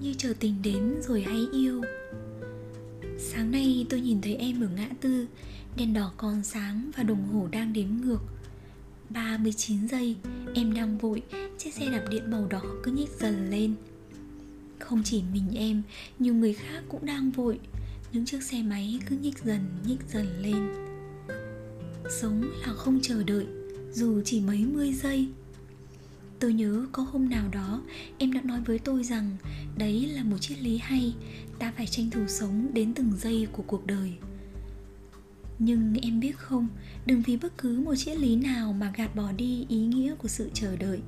như chờ tình đến rồi hay yêu. Sáng nay tôi nhìn thấy em ở ngã tư, Đèn đỏ còn sáng và đồng hồ đang đếm ngược. 39 giây, Em đang vội, Chiếc xe đạp điện màu đỏ cứ nhích dần lên. Không chỉ mình em, Nhiều người khác cũng đang vội, Những chiếc xe máy cứ nhích dần nhích dần lên. Sống là không chờ đợi, Dù chỉ mấy mươi giây Tôi nhớ có hôm nào đó em đã nói với tôi rằng đấy là một triết lý hay, ta phải tranh thủ sống đến từng giây của cuộc đời. Nhưng em biết không, đừng vì bất cứ một triết lý nào mà gạt bỏ đi ý nghĩa của sự chờ đợi.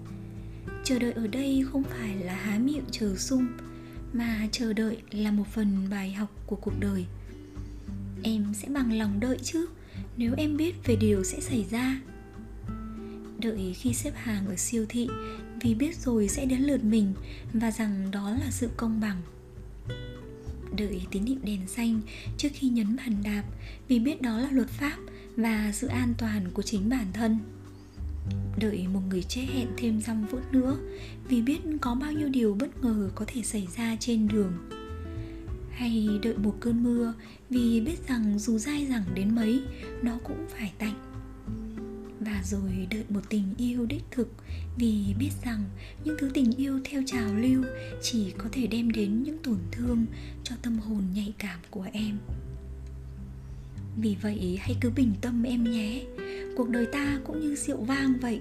Chờ đợi ở đây không phải là há miệng chờ sung, mà chờ đợi là một phần bài học của cuộc đời. Em sẽ bằng lòng đợi chứ, nếu em biết về điều sẽ xảy ra đợi khi xếp hàng ở siêu thị vì biết rồi sẽ đến lượt mình và rằng đó là sự công bằng. Đợi tín hiệu đèn xanh trước khi nhấn bàn đạp vì biết đó là luật pháp và sự an toàn của chính bản thân. Đợi một người chết hẹn thêm dăm phút nữa vì biết có bao nhiêu điều bất ngờ có thể xảy ra trên đường. Hay đợi một cơn mưa vì biết rằng dù dai dẳng đến mấy, nó cũng phải tạnh và rồi đợi một tình yêu đích thực. Vì biết rằng những thứ tình yêu theo trào lưu chỉ có thể đem đến những tổn thương cho tâm hồn nhạy cảm của em. Vì vậy, hãy cứ bình tâm em nhé. Cuộc đời ta cũng như rượu vang vậy.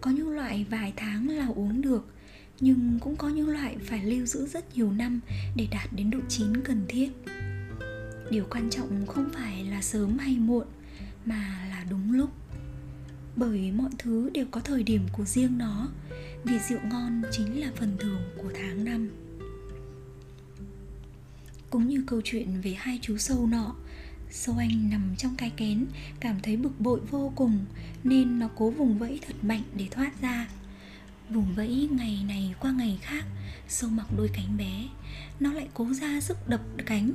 Có những loại vài tháng là uống được, nhưng cũng có những loại phải lưu giữ rất nhiều năm để đạt đến độ chín cần thiết. Điều quan trọng không phải là sớm hay muộn, mà là đúng lúc bởi mọi thứ đều có thời điểm của riêng nó, vì rượu ngon chính là phần thưởng của tháng năm. Cũng như câu chuyện về hai chú sâu nọ, sâu anh nằm trong cái kén, cảm thấy bực bội vô cùng, nên nó cố vùng vẫy thật mạnh để thoát ra vùng vẫy ngày này qua ngày khác, sâu mọc đôi cánh bé. Nó lại cố ra sức đập cánh,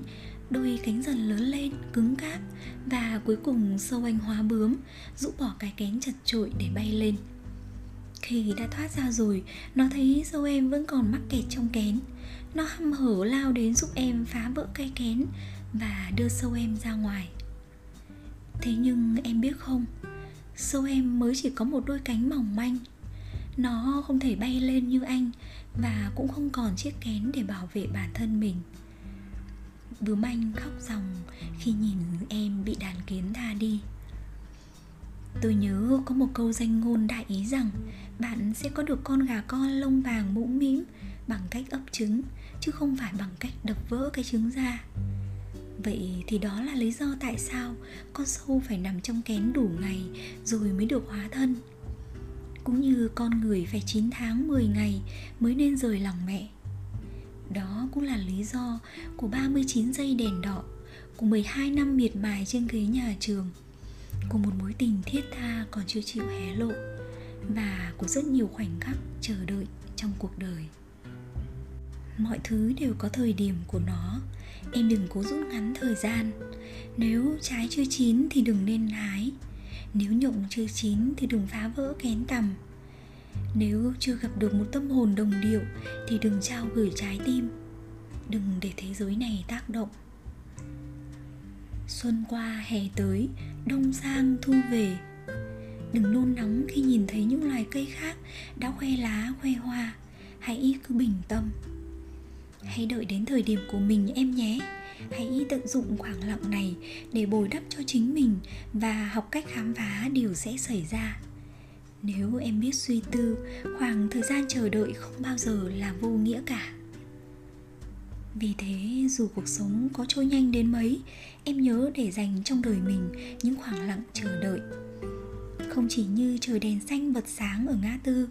đôi cánh dần lớn lên, cứng cáp và cuối cùng sâu anh hóa bướm, rũ bỏ cái kén chật trội để bay lên. Khi đã thoát ra rồi, nó thấy sâu em vẫn còn mắc kẹt trong kén. Nó hăm hở lao đến giúp em phá vỡ cái kén và đưa sâu em ra ngoài. Thế nhưng em biết không, sâu em mới chỉ có một đôi cánh mỏng manh nó không thể bay lên như anh và cũng không còn chiếc kén để bảo vệ bản thân mình. Bướm anh khóc ròng khi nhìn em bị đàn kiến tha đi. Tôi nhớ có một câu danh ngôn đại ý rằng, bạn sẽ có được con gà con lông vàng mũm mĩm bằng cách ấp trứng, chứ không phải bằng cách đập vỡ cái trứng ra. Vậy thì đó là lý do tại sao con sâu phải nằm trong kén đủ ngày rồi mới được hóa thân cũng như con người phải 9 tháng 10 ngày mới nên rời lòng mẹ. Đó cũng là lý do của 39 giây đèn đỏ, Của 12 năm miệt mài trên ghế nhà trường, Của một mối tình thiết tha còn chưa chịu hé lộ Và của rất nhiều khoảnh khắc chờ đợi trong cuộc đời. Mọi thứ đều có thời điểm của nó. Em đừng cố rút ngắn thời gian. Nếu trái chưa chín thì đừng nên hái. Nếu nhộng chưa chín thì đừng phá vỡ kén tầm nếu chưa gặp được một tâm hồn đồng điệu thì đừng trao gửi trái tim. Đừng để thế giới này tác động. Xuân qua, hè tới, đông sang, thu về. Đừng nôn nóng khi nhìn thấy những loài cây khác đã khoe lá, khoe hoa. Hãy cứ bình tâm. Hãy đợi đến thời điểm của mình, em nhé hãy tận dụng khoảng lặng này để bồi đắp cho chính mình và học cách khám phá điều sẽ xảy ra. Nếu em biết suy tư, khoảng thời gian chờ đợi không bao giờ là vô nghĩa cả. Vì thế, dù cuộc sống có trôi nhanh đến mấy, em nhớ để dành trong đời mình những khoảng lặng chờ đợi. Không chỉ như chờ đèn xanh bật sáng ở ngã tư,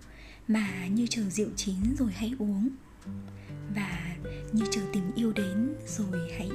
mà như chờ rượu chín rồi hãy uống. Và như chờ tình yêu đến rồi hãy